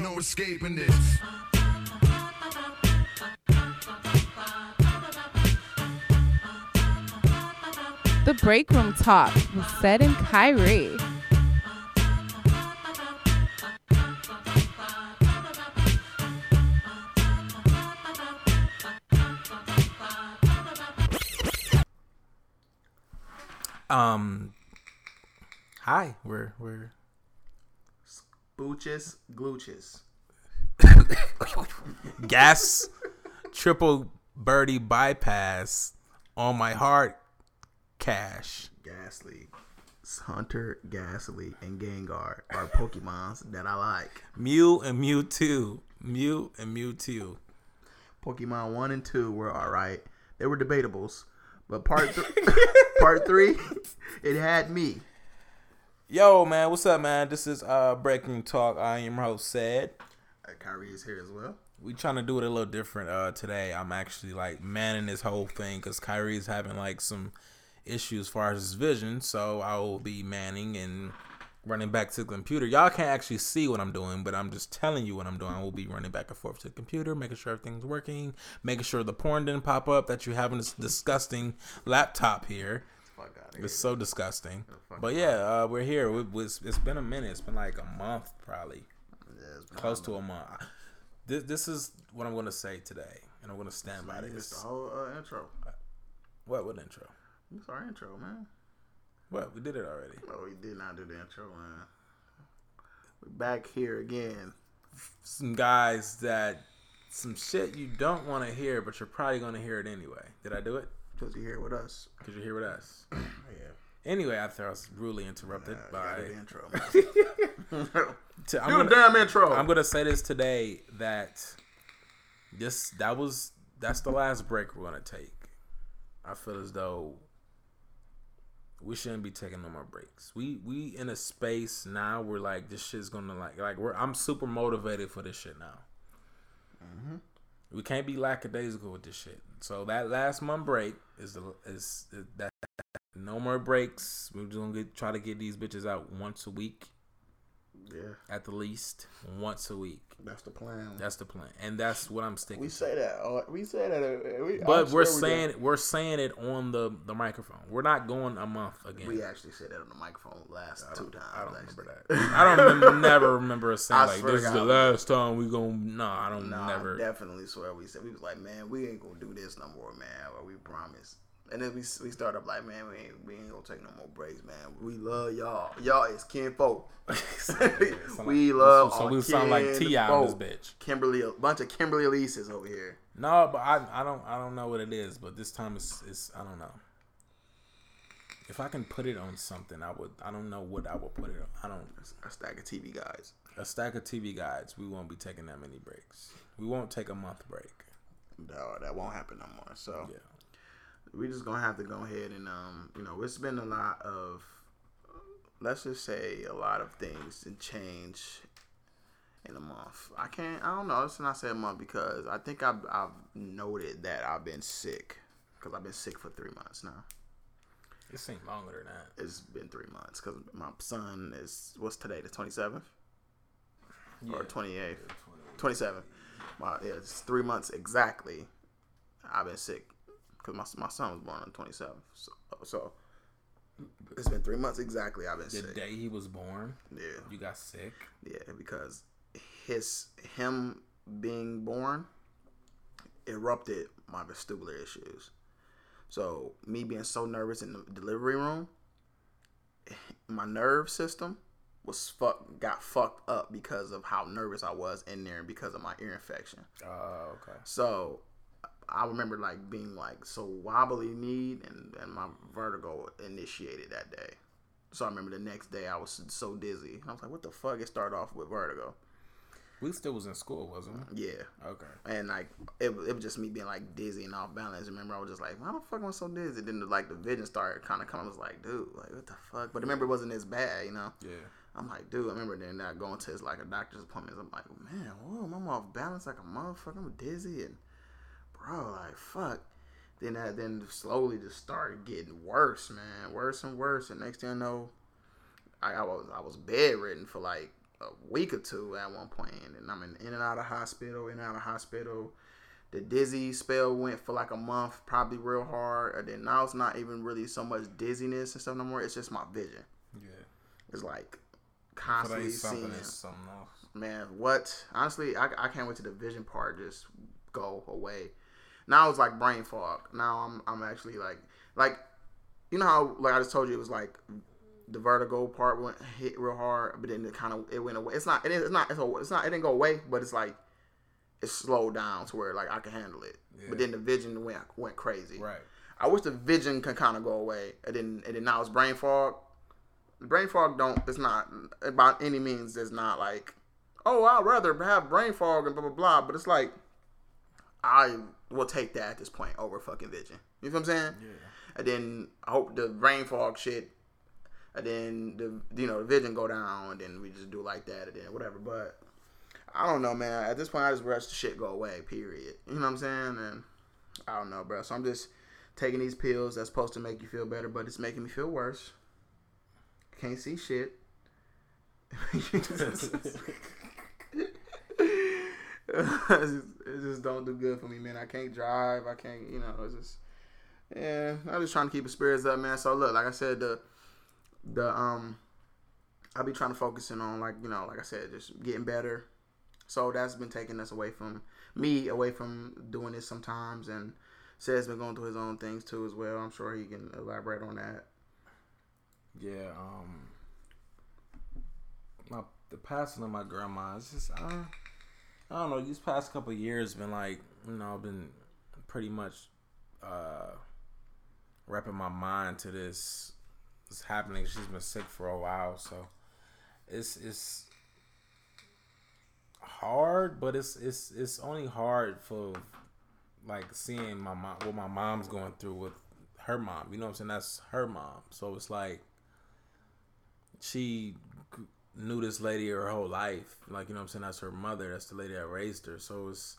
no escaping this. The break room talk was said in Kyrie. Um, hi, we're we're Booches, glooches. gas triple birdie bypass on my heart cash. Ghastly. Haunter, Gastly, and Gengar are Pokemons that I like. Mew and Mewtwo, Mew and Mewtwo. Pokemon 1 and 2 were alright. They were debatables. But part th- part 3, it had me. Yo, man, what's up, man? This is uh Breaking Talk. I am your host, Said. Uh, Kyrie is here as well. We trying to do it a little different uh today. I'm actually like manning this whole thing because Kyrie is having like some issues as far as his vision, so I will be manning and running back to the computer. Y'all can't actually see what I'm doing, but I'm just telling you what I'm doing. I will be running back and forth to the computer, making sure everything's working, making sure the porn didn't pop up that you have on this disgusting laptop here. Fuck out of It's so disgusting. But yeah, uh, we're here. It was, it's been a minute. It's been like a month, probably close to a month. This, this is what I'm going to say today, and I'm going to stand by missed this. the whole uh, intro. What? What intro? It's our intro, man. What? We did it already. Oh, we did not do the intro, man. We're back here again. Some guys that some shit you don't want to hear, but you're probably going to hear it anyway. Did I do it? Because you're here with us. Because you're here with us. Yeah. Anyway, after I was rudely interrupted by. the intro. To- I'm do gonna- damn intro. I'm gonna say this today that this that was that's the last break we're gonna take. I feel as though we shouldn't be taking no more breaks. We we in a space now where like this shit's gonna like like we're I'm super motivated for this shit now. Mm-hmm. We can't be lackadaisical with this shit. So that last month break is the is that no more breaks. We're just gonna get, try to get these bitches out once a week yeah, at the least, once a week. that's the plan. That's the plan, and that's what I'm sticking. we to. say that. uh, We say that. uh, We, but I'm we're sure we saying do. we're saying it on the the microphone. We're not going a month again. we actually said that on the microphone last two times. I don't actually. remember that. I don't remember, never remember us saying I like this is the last time we gonna. No, I don't No, never. I definitely swear we said we was like, man, we ain't gonna do this no more, man. Or we promise. And then we we start up like, man, we ain't we ain't gonna take no more breaks, man. We love y'all. Y'all is kinfolk. we love so we sound like Ti on this bitch. Kimberly, a bunch of Kimberly Elises over here. No, but I I don't I don't know what it is. But this time it's it's I don't know. If I can put it on something, I would. I don't know what I would put it on. I don't. A stack of TV guys. A stack of TV guides. We won't be taking that many breaks. We won't take a month break. No, that won't happen no more. So Yeah. We just gonna have to go ahead and um, you know, it's been a lot of let's just say a lot of things to change in a month. I can't I don't know, let's not say a month because I think I've I've noted that I've been sick. Because I've been sick for three months now. It seemed longer than that. It's been three months because my son is what's today, the twenty seventh? Or twenty eighth. Twenty seventh. My yeah, it's three months exactly. I've been sick because my, my son was born on the twenty seventh. So, so it's been three months exactly. I've been The sick. day he was born, Yeah, you got sick. yeah, because his him being born erupted my vestibular issues. So me being so nervous in the delivery room, my nerve system was fuck got fucked up because of how nervous I was in there and because of my ear infection. Oh, okay. So I remember like being like so wobbly kneed and, and my vertigo initiated that day. So I remember the next day I was so dizzy. I was like, what the fuck? It started off with vertigo. We still was in school, wasn't we? Yeah. Okay. And like it, it was just me being like dizzy and off balance. Remember, I was just like, why the fuck am I so dizzy? Then like the vision started kind of coming. I was like, dude, like what the fuck? But remember, it wasn't as bad, you know. Yeah. I'm like, dude, I remember then that going to his like a doctor's appointment. I'm like, man, whoa, I'm off balance like a motherfucker. I'm dizzy and bro, like fuck. Then that then slowly just started getting worse, man, worse and worse. And next thing I know, I, I was I was bedridden for like a week or two at one point, and I'm in, in and out of hospital, in and out of hospital. The dizzy spell went for like a month, probably real hard. And then now it's not even really so much dizziness and stuff no more. It's just my vision. Yeah. It's like constantly seeing. something else. Man, what? Honestly, I, I can't wait to the vision part just go away. Now it's like brain fog. Now I'm I'm actually like like you know how like I just told you it was like the vertigo part went hit real hard, but then it kind of it went away. It's not it is, it's not it's, a, it's not it didn't go away, but it's like it slowed down to where like I can handle it. Yeah. But then the vision went went crazy. Right. I wish the vision can kind of go away, and then and then now it's brain fog. Brain fog don't. It's not by any means. It's not like, oh, I'd rather have brain fog and blah blah blah. But it's like, I will take that at this point over fucking vision. You know what I'm saying? Yeah. And then I hope the rain fog shit, and then the you know the vision go down, and then we just do like that, and then whatever. But I don't know, man. At this point, I just rush the shit go away. Period. You know what I'm saying? And I don't know, bro. So I'm just taking these pills that's supposed to make you feel better, but it's making me feel worse. Can't see shit. it just, don't do good for me, man. I can't drive. I can't, you know, it's just yeah. I'm just trying to keep the spirits up, man. So look, like I said, the the um, I'll be trying to focus in on like you know, like I said, just getting better. So that's been taking us away from me, away from doing this sometimes, and says been going through his own things too as well. I'm sure he can elaborate on that. Yeah, um, my the passing of my grandma. It's just I, I don't know. These past couple years been like you know I've been pretty much uh wrapping my mind to this. This happening. She's been sick for a while, so it's it's hard, but it's it's it's only hard for like seeing my mom what my mom's going through with her mom. You know what I'm saying? That's her mom. So it's like she knew this lady her whole life. Like you know what I'm saying? That's her mother. That's the lady that raised her. So it's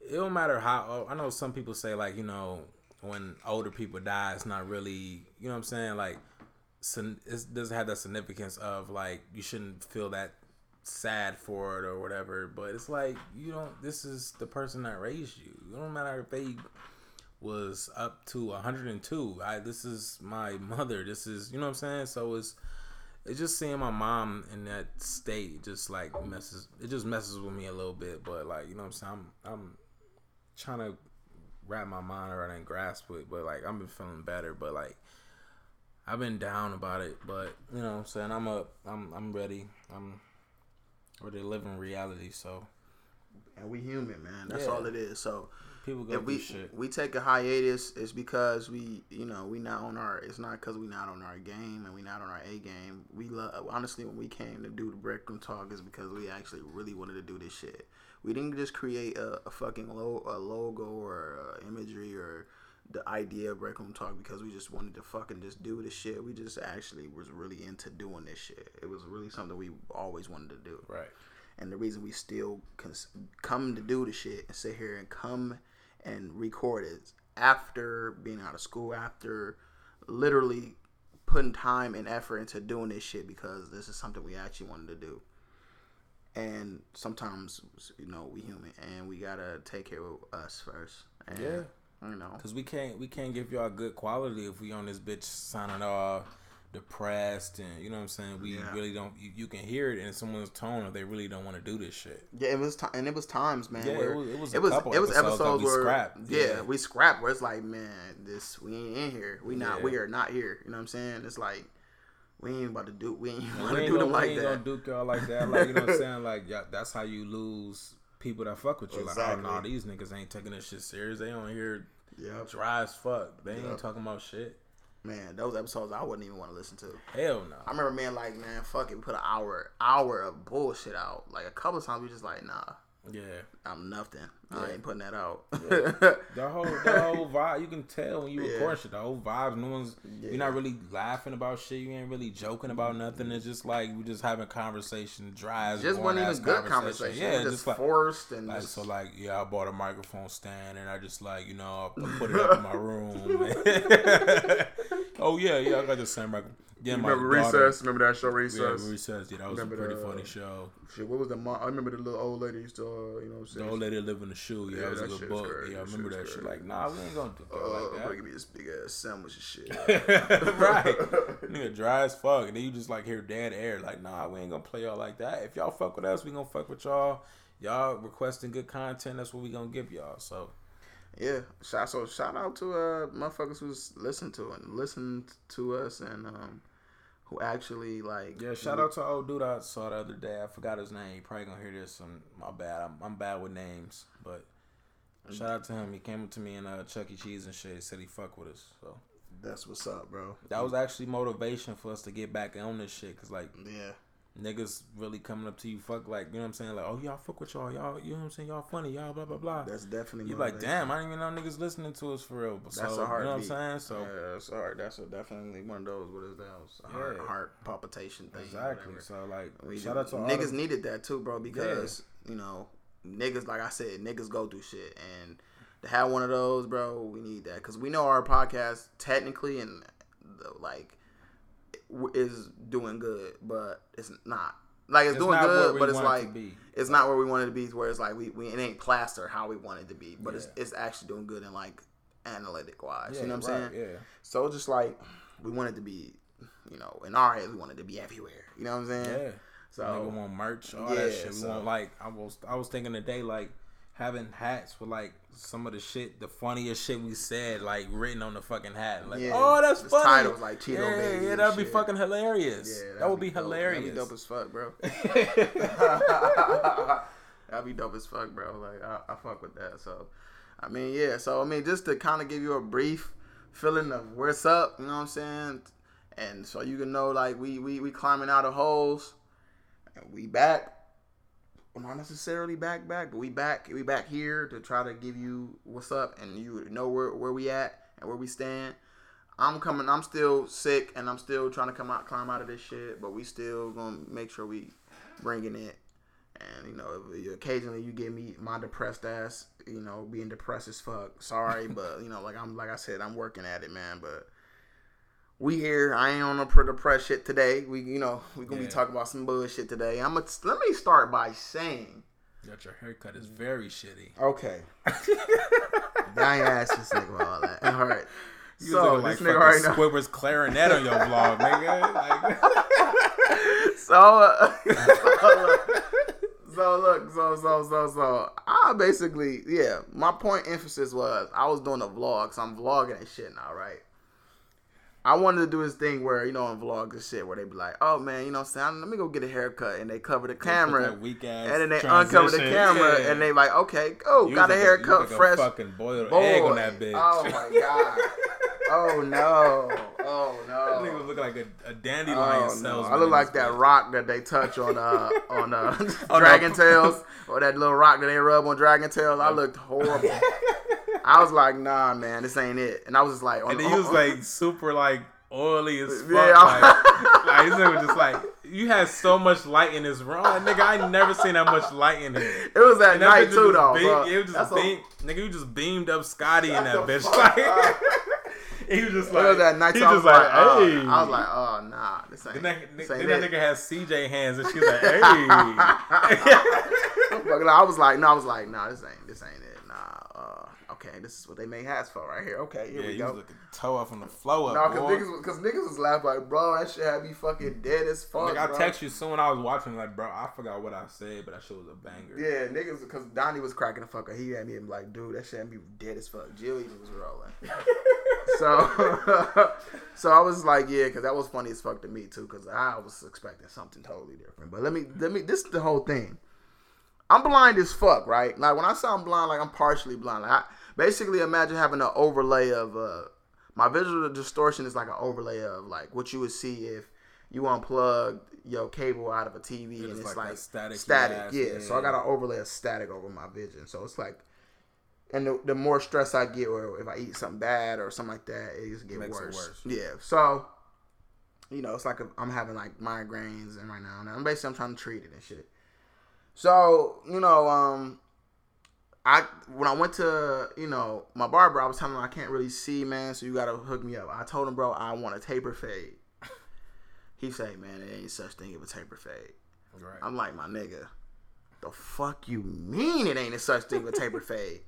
it don't matter how. Oh, I know some people say like you know when older people die, it's not really you know what I'm saying like. It doesn't have that significance of like you shouldn't feel that sad for it or whatever. But it's like you don't. This is the person that raised you. It don't matter if they was up to 102. I this is my mother. This is you know what I'm saying. So it's it's just seeing my mom in that state just like messes. It just messes with me a little bit. But like you know what I'm saying. I'm I'm trying to wrap my mind around and grasp it. But like I've been feeling better. But like. I've been down about it, but you know what I'm saying I'm up. I'm I'm ready. I'm ready to live in reality. So And we human, man. That's Yeah. all it is. So people go if we shit. we take a hiatus, it's because we, you know, we not on our. It's not because we not on our game and we not on our A game. We love honestly when we came to do the break room talk is because we actually really wanted to do this shit. We didn't just create a, a fucking lo- a logo or a imagery or the idea of break room talk because we just wanted to fucking just do this shit. We just actually was really into doing this shit. It was really something we always wanted to do. Right. And the reason we still cons- come to do the shit and sit here and come and record it after being out of school, after literally putting time and effort into doing this shit because this is something we actually wanted to do. And sometimes, you know, we human and we gotta take care of us first. And, Yeah. You know. Cause we can't we can't give y'all good quality if we on this bitch sounding all depressed and you know what I'm saying. We Yeah. really don't. You, you can hear it in someone's tone if they really don't want to do this shit. Yeah, it was time, and it was times, man. Yeah, it was- it was it was it was episodes episodes, we where scrapped, Yeah, yeah. we scrapped where it's like, man, this we ain't in here. We not. Yeah. We are not here. You know what I'm saying? It's like we ain't about to do. We ain't about We to ain't, do gonna, them we like ain't that. gonna duke y'all like that. Like you know what I'm saying. Like yeah, that's how you lose people that fuck with you. Like Exactly. oh no, these niggas ain't taking this shit serious. They don't hear Yep. dry as fuck. They ain't talking about shit. Man, those episodes I wouldn't even want to listen to. Hell no. I remember man like man, fuck it, we put an hour hour of bullshit out. Like a couple of times we just like, nah, Yeah. I'm nothing. I ain't putting that out. The whole the whole vibe you can tell when you Yeah. record shit. The whole vibes, no one's Yeah. you're not really laughing about shit. You ain't really joking about nothing. It's just like we just having conversation, dry as just wasn't even good conversation. Yeah, it was just, just, like forced and like just, so like yeah, I bought a microphone stand and I just like you know I put it up in my room. oh yeah, yeah, I got the same record. Yeah, You my remember daughter- Recess? Remember that show Yeah, Recess? recess. Yeah, that was a pretty the- funny show. Shit, what was the mom? I remember the little old lady used to, uh, you know, what The I'm old lady that lived in the shoe. Yeah, Yeah, that was a good book. crazy. Yeah, I remember that shit. Like, nah, we ain't gonna do Uh, like I'm that. give me this big ass sandwich and shit. right. Nigga dry as fuck. And then you just like hear dead air. Like, nah, we ain't gonna play y'all like that. If y'all fuck with us, we gonna fuck with y'all. Y'all requesting good content, that's what we gonna give y'all. So Yeah, shout so shout out to uh motherfuckers who's listened to and listened to us and um who actually like yeah, shout out to old dude I saw the other day. I forgot his name. He probably gonna hear this. And my bad. I'm, I'm bad with names, but shout out to him. He came up to me in uh, Chuck E. Cheese and shit. He said he fuck with us. So That's what's up, bro. that was actually motivation for us to get back on this shit. Cause like Yeah, niggas really coming up to you, fuck like you know what I'm saying, like oh y'all fuck with y'all, y'all you know what I'm saying, y'all funny, y'all blah blah blah. that's definitely. You're like damn, I didn't even know niggas listening to us for real. But That's so, a heartbeat. You know what I'm saying? So yeah, that's hard. That's a definitely one of those. What is that? A heart, Yeah. heart palpitation thing. exactly. So like We shout out to all niggas needed that too, bro, because you know niggas like I said, niggas go through shit, and to have one of those, bro, we need that because we know our podcast technically and the, like is doing good, but it's not. Like it's, It's doing good, we but it's it like it's not where we wanted to be. Where it's like we, we it ain't plaster how we want it to be, but it's Yeah. it's actually doing good in like analytic wise. yeah, you know what I'm right, saying? Yeah. So just like we wanted to be, you know, in our heads we wanted to be everywhere. You know what I'm saying? Yeah. So Nigga want merch, all Yeah, that shit. We so- want like I was I was thinking today like having hats with like some of the shit, the funniest shit we said, like written on the fucking hat. Like, Yeah. oh, that's It's funny. titles like Cheeto yeah, Baby Yeah, that'd be shit. fucking hilarious. Yeah, that would be dope. hilarious. That'd be dope as fuck, bro. That'd be dope as fuck, bro. Like I, I fuck with that. So, I mean, yeah. So I mean, just to kind of give you a brief feeling of what's up, you know what I'm saying, and so you can know like we we we climbing out of holes, and we back. Not necessarily back back, but we back we back here to try to give you what's up, and you know where where we at and where we stand. I'm coming. I'm still sick, and I'm still trying to come out, climb out of this shit. But we still gonna make sure we bringing it. And you know, occasionally you get me my depressed ass, you know, being depressed as fuck. Sorry, but you know, like I'm like I said, I'm working at it, man. But we here. I ain't on a pro depressed shit today. We, you know, we gonna Yeah. be talking about some bullshit today. I'm gonna let me start by saying, That your haircut is very shitty. okay, I ain't asked this nigga about all that. All right. You so looking this like nigga already know. Squibber's clarinet on your vlog, nigga. Like, so, uh, so look, so look, so so so so I basically yeah. My point emphasis was I was doing a vlog, so I'm vlogging and shit now, right? I wanted to do this thing where you know on vlogs and shit where they be like, oh man, you know, what I'm saying let me go get a haircut, and they cover the camera, weak ass. and then they uncover the camera, and they like, okay, go, got a haircut, fresh, Fucking boiled boy. egg on that bitch. Oh my god. Oh no. Oh That nigga look like a, a dandelion Oh, no. I look like that rock that they touch on uh on uh. Dragon Tales or that little rock that they rub on Dragon Tales. I looked horrible. I was like, nah, man, this ain't it. And I was just like, And then he was like super like oily as fuck. Yeah. Like, like this nigga was just like you had so much light in this room. Like, nigga, I never seen that much light in here. it was at And that night too, though. beam- It was just That's a- nigga, you just beamed up Scotty in that bitch. Like, he was just like, was at night. he so just was like, like, uh, hey. I was like, oh nah, this ain't. then that, this then that nigga has CJ hands, and she's like, hey. I was like, no, I was like, nah, this ain't, this ain't it. Nah, okay, this is what they make hats for right here. Okay, here yeah, we you go. was looking toe up from the flow up. No, cause boy. niggas, cause niggas was laughing like, bro, that shit had me fucking dead as fuck. Like, I text you soon. I was watching, like, bro, I forgot what I said, but that shit was a banger. Yeah, niggas, because Donnie was cracking the fuck up. He had me like, dude, that shit had me dead as fuck. Jill even was rolling. so, so I was like, yeah, because that was funny as fuck to me too, because I was expecting something totally different. But let me, let me, this is the whole thing. I'm blind as fuck, right? Like when I say I'm blind, like I'm partially blind. Like I, basically, imagine having an overlay of uh, my visual distortion is like an overlay of like what you would see if you unplugged your cable out of a TV and it's like like, static static. Yeah. so I got an overlay of static over my vision. So it's like, and the, the more stress I get, or if I eat something bad or something like that, it just get worse. worse. Yeah. So, you know, it's like i I'm having like migraines and right now, and I'm basically I'm trying to treat it and shit. So you know, um, I when I went to you know my barber, I was telling him I can't really see, man. So you gotta hook me up. I told him, bro, I want a taper fade. He say, man, it ain't such thing as a taper fade. Right. I'm like, my nigga, the fuck you mean it ain't a such thing as a taper fade?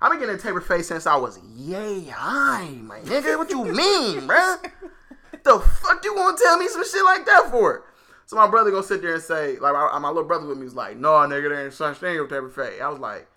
I've been getting a taper fade since I was yay high, my nigga. What you mean, bruh? The fuck you want to tell me some shit like that for? So my brother gonna sit there and say, like my, my little brother with me was like, no, nigga, there ain't such thing as a taper fade. I was like,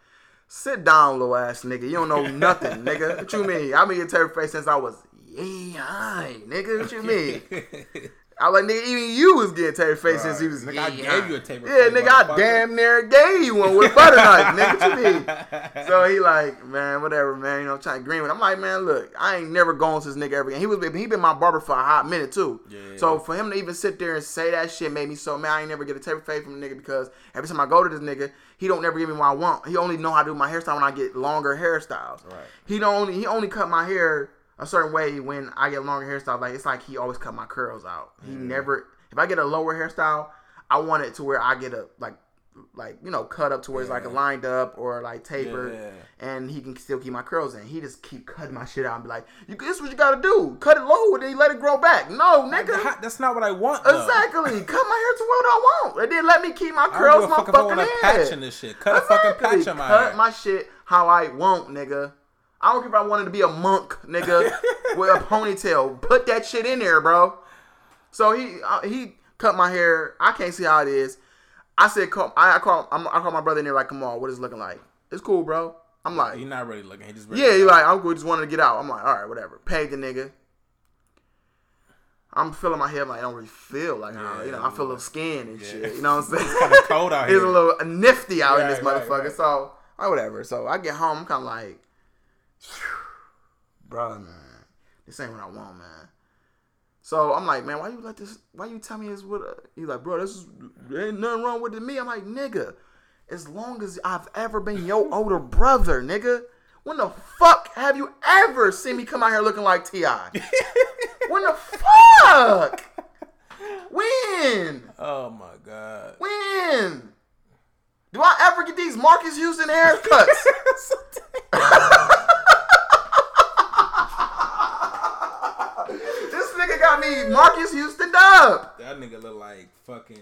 sit down, little ass nigga. You don't know nothing, nigga. What you mean? I've been getting taper Face since I was high, nigga. What you mean? I like, nigga, even you was getting taper face since he was. Nigga, I gave you a taper Yeah, nigga, I damn near gave you one with butter knife, nigga. What you mean? So he like, man, whatever, man. You know, I'm trying to green with. I'm like, man, look, I ain't never gone to this nigga ever again. He was, he been my barber for a hot minute too. Yeah. So for him to even sit there and say that shit made me so mad. I ain't never get a taper Face from a nigga because every time I go to this nigga, he don't never give me what I want. He only know how to do my hairstyle when I get longer hairstyles. Right. He don't only he only cut my hair a certain way when I get longer hairstyles. Like it's like he always cut my curls out. He never if I get a lower hairstyle, I want it to where I get a like like you know cut up to where it's like a lined up or like tapered, Yeah. and he can still keep my curls in. He just keep cutting my shit out and be like, "You this is what you gotta do. Cut it low and then let it grow back." No, nigga. That's not what I want. Exactly. Cut my hair to what I want. And then let me keep my curls my fuck fucking head. patch in this shit. Cut a fucking patch on my Cut hair. my shit how I want, nigga. I don't care if I wanted to be a monk, nigga, with a ponytail. Put that shit in there, bro. So he uh, he cut my hair. I can't see how it is. I said, call, I, I call I'm, I call my brother in there like, come on, what is it looking like? It's cool, bro. I'm like, He's not really looking. He just really yeah, he like, I'm cool, just wanted to get out. I'm like, all right, whatever. Paid the nigga. I'm feeling my head like I don't really feel like how, you know, I feel a little skin and shit. You know what I'm saying? kind of cold out here. It's a little nifty out in this Right, right, motherfucker. right. So, or whatever. So I get home, I'm kind of like, bro, man, this ain't what I want, man. So I'm like, man, why you let this? Why you tell me it's what? Uh, he's like, bro, this is there ain't nothing wrong with it. Me, I'm like, nigga, as long as I've ever been your older brother, nigga. When the fuck have you ever seen me come out here looking like Ti? when the fuck? When? Oh my god. When? Do I ever get these Marques Houston haircuts? this nigga got me Marques Houston up. That nigga look like fucking.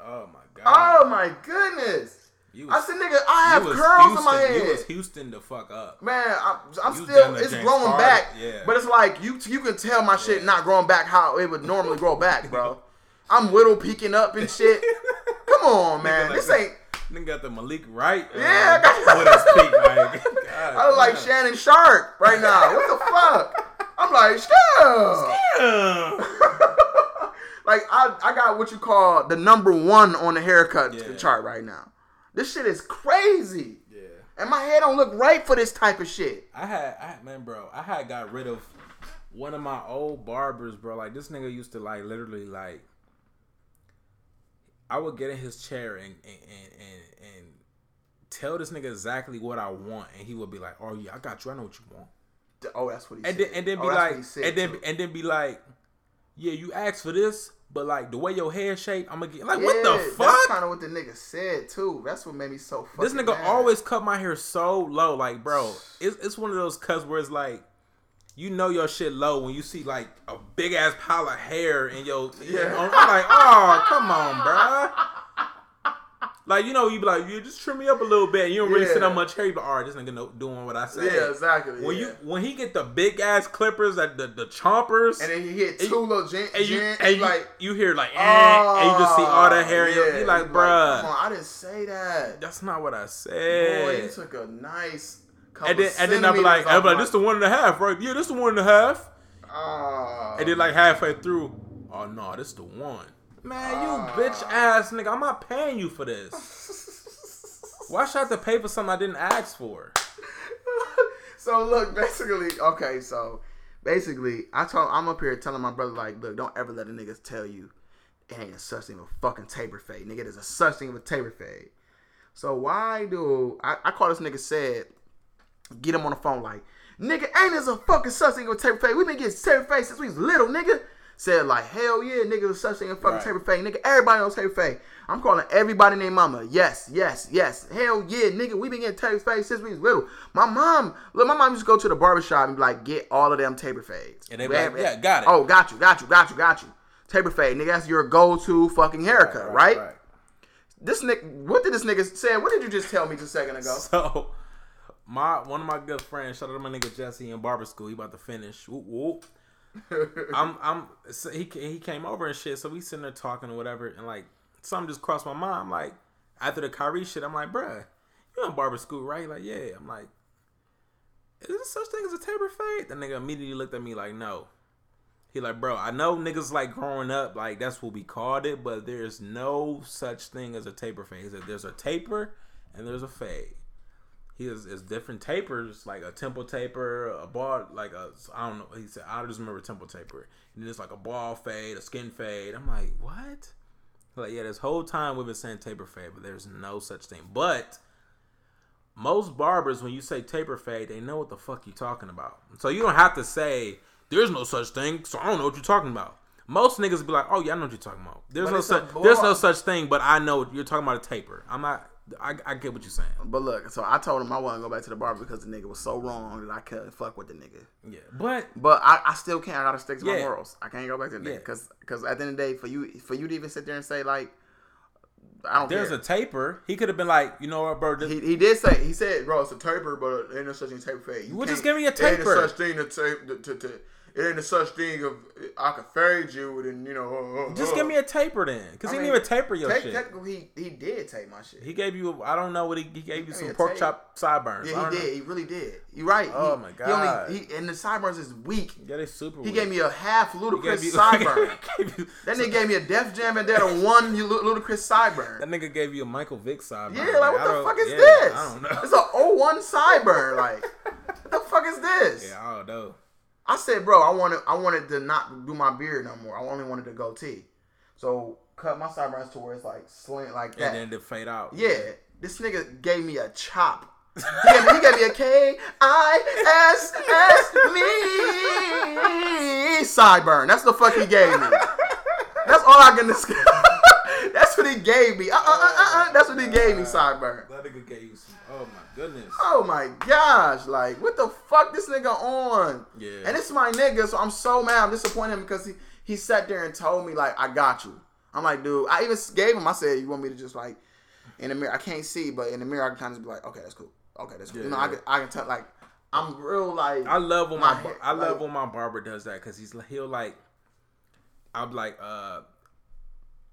Oh my god. Oh my goodness. You I said, nigga, I have was curls in my Houston- head. You was Houston the fuck up. Man, I'm, I'm still, it's James growing Harden, back. yeah. But it's like, you you can tell my shit Yeah. not growing back how it would normally grow back, bro. I'm whittle peeking up and shit. Come on, man. like this that. ain't. Nigga got the Malik Wright. Uh, Yeah, I got- with his peak, like, God, I look like. Shannon Sharpe right now. What the fuck? I'm like, Shannon. Damn. Like I, I got what you call the number one on the haircut Yeah. chart right now. This shit is crazy, Yeah. and my hair don't look right for this type of shit. I had, I man, bro, I had got rid of one of my old barbers, bro. Like this nigga used to like literally like. I would get in his chair and and, and, and and tell this nigga exactly what I want, and he would be like, "Oh yeah, I got you. I know what you want." Oh, that's what he And said. then and then Oh, be what like, and then too. and then be like, "Yeah, you asked for this, but like the way your hair shape, I'm gonna get like what the Yeah, That's fuck." kind of what the nigga said too. That's what made me so fucking. This nigga mad. always cut my hair so low, like bro. It's it's one of those cuts where it's like, you know your shit low when you see like a big ass pile of hair in your. Yeah. I'm like, oh come on, bro. Like you know, you be like, you just trim me up a little bit. And you don't really Yeah. see that much hair. You be like, all right, this nigga know, doing what I said. Yeah, exactly. When yeah. you when he get the big ass clippers, that the the chompers, and then he hit and two you- little and you and you, like, you hear like, eh, and you just see all that hair. in your, yeah, you like, Come bruh, on, I didn't say that. that's not what I said. Boy, you took a nice. Couple and then and then I'll be like, I'll be like, this the one and a half, right? Yeah, this the one and a half. Oh, And then like halfway through, oh no, this the one. Man, you Ah. bitch ass nigga, I'm not paying you for this. Why should I have to pay for something I didn't ask for? so look, basically, okay, so basically, I told I'm up here telling my brother like, look, don't ever let a nigga tell you it ain't a such thing of a fucking taper fade, nigga. There's a such thing of a taper fade. So why do I, I call this nigga said, get him on the phone like, nigga, ain't this a fucking such thing of a taper fade? We been getting taper fade since we was little, nigga. Said like, hell yeah, nigga, there's such a fucking Right. taper fade, nigga. Everybody knows taper fade. I'm calling everybody named mama. Yes, yes, yes. Hell yeah, nigga. We been getting taper fades since we was little. My mom, look, my mom used to go to the barbershop and be like, get all of them taper fades. And they be like, yeah, got it. Oh, got you, got you, got you, got you. taper fade, nigga. That's your go-to fucking haircut, right? This nigga, what did this nigga say? What did you just tell me just a second ago? So, my one of my good friends, shout out to my nigga Jesse in barber school. He about to finish. Whoop, whoop. I'm I'm so he he came over and shit. So we sitting there talking or whatever, and like something just crossed my mind. I'm like after the Kyrie shit, I'm like, bruh, you in barber school, right? Like, yeah. I'm like, is there such thing as a taper fade? The nigga immediately looked at me like, no. He like, bro, I know niggas like growing up, like that's what we called it, but there's no such thing as a taper fade. He said there's a taper and there's a fade. He is, is different tapers, like a temple taper, a ball, like a I don't know. He said I just remember temple taper, and then it's like a ball fade, a skin fade. I'm like, what? Like yeah, this whole time we've been saying taper fade, but there's no such thing. But most barbers, when you say taper fade, they know what the fuck you're talking about. So you don't have to say there's no such thing. So I don't know what you're talking about. Most niggas be like, oh yeah, I know what you're talking about. There's But no such there's no such thing, but I know you're talking about a taper. I'm not. I, I get what you're saying. But look, so I told him I wasn't go back to the barber because the nigga was so wrong that I couldn't fuck with the nigga. Yeah, but But I, I still can't. I gotta stick to my morals. I can't go back to the nigga because because at the end of the day, for you for you to even sit there and say like, I don't there's care. a taper. He could have been like, you know what, bro? This, he, he did say he said, bro, it's a taper, but it ain't no such thing as taper fade. You Well, just give me a It ain't taper. no such thing to tape to, to, to it ain't a such thing of I could fade you and you know. Uh, uh, just give me a taper then, because he mean, didn't even taper your Take- shit. Technically, he, he did take my shit. He gave you. I don't know what he, he gave you me some pork tape. chop sideburns. Yeah, he know. did. He really did. You're right. Oh He- my He only, God. he, and the sideburns is weak. Yeah, they super. Weak. He weak. gave me a half Ludacris you- sideburn. you- That nigga gave me a Def Jam and then a one lu- Ludacris sideburn. That nigga gave you a Michael Vick sideburn. Yeah, like what the fuck is yeah, this? I don't know. It's a 01 sideburn. Like, what the fuck is this? Yeah, I don't know. I said, bro, I wanted I wanted to not do my beard no more. I only wanted to goatee. So cut my sideburns to where it's like slant like that. And then to fade out. yeah, this nigga gave me a chop. He gave me, he gave me a K I S S me sideburn. That's the fuck he gave me. That's all I can discuss. He gave me. Uh, uh, uh, uh, uh. That's what he gave me, sideburn. That nigga gave you some. Oh my goodness. Oh my gosh, like what the fuck this nigga on? Yeah. And it's my nigga, so I'm so mad. I'm disappointed because he, he sat there and told me like I got you. I'm like, dude, I even gave him, I said, you want me to just like in the mirror, I can't see, but in the mirror I can kind of be like, okay, that's cool. Okay, that's cool. you know, I can I can tell like I'm real like I love when my, My I love like- when my barber does that because he's he'll like I'm like uh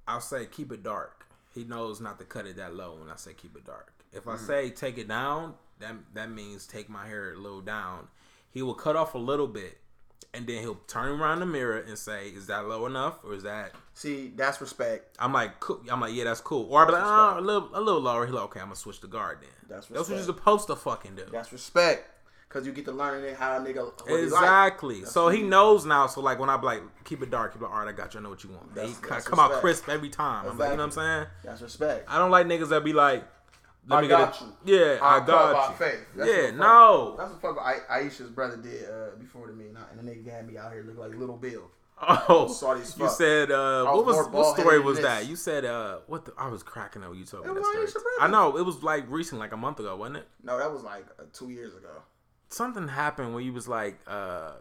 I'll say keep it dark. He knows not to cut it that low when I say keep it dark. If. I hmm. say take it down, that that means take my hair a little down. He will cut off a little bit, and then he'll turn around the mirror and say, "Is that low enough, or is that?" see, that's respect. I'm like, cool. I'm like, yeah, that's cool. Or I'll be like, oh, a little, a little lower. He's like, okay, I'm gonna switch the guard then. That's respect. That's what you're supposed to fucking do. That's respect. Cause you get to learn it how a nigga what like. Exactly. So he he- knows now. So like when I be like, keep it dark, he's like, all right, I got you. I know what you want. That's- he that's come out crisp every time. I'm like, you know what I'm saying? That's respect. I don't like niggas that be like, let I me got get you. yeah, I, cut got by you. faith. That's yeah, fuck- no. That's what fuck I, Aisha's brother did uh, before to me, and, I, and the nigga had me out here looking like Little Bill. Oh, Sorry you said uh, I what was was what story was than that? You said uh, what? The, I was cracking up you told me that story. I know it was like recent, like a month ago, wasn't it? No, that was like uh, two years ago. Something happened where you was like, uh,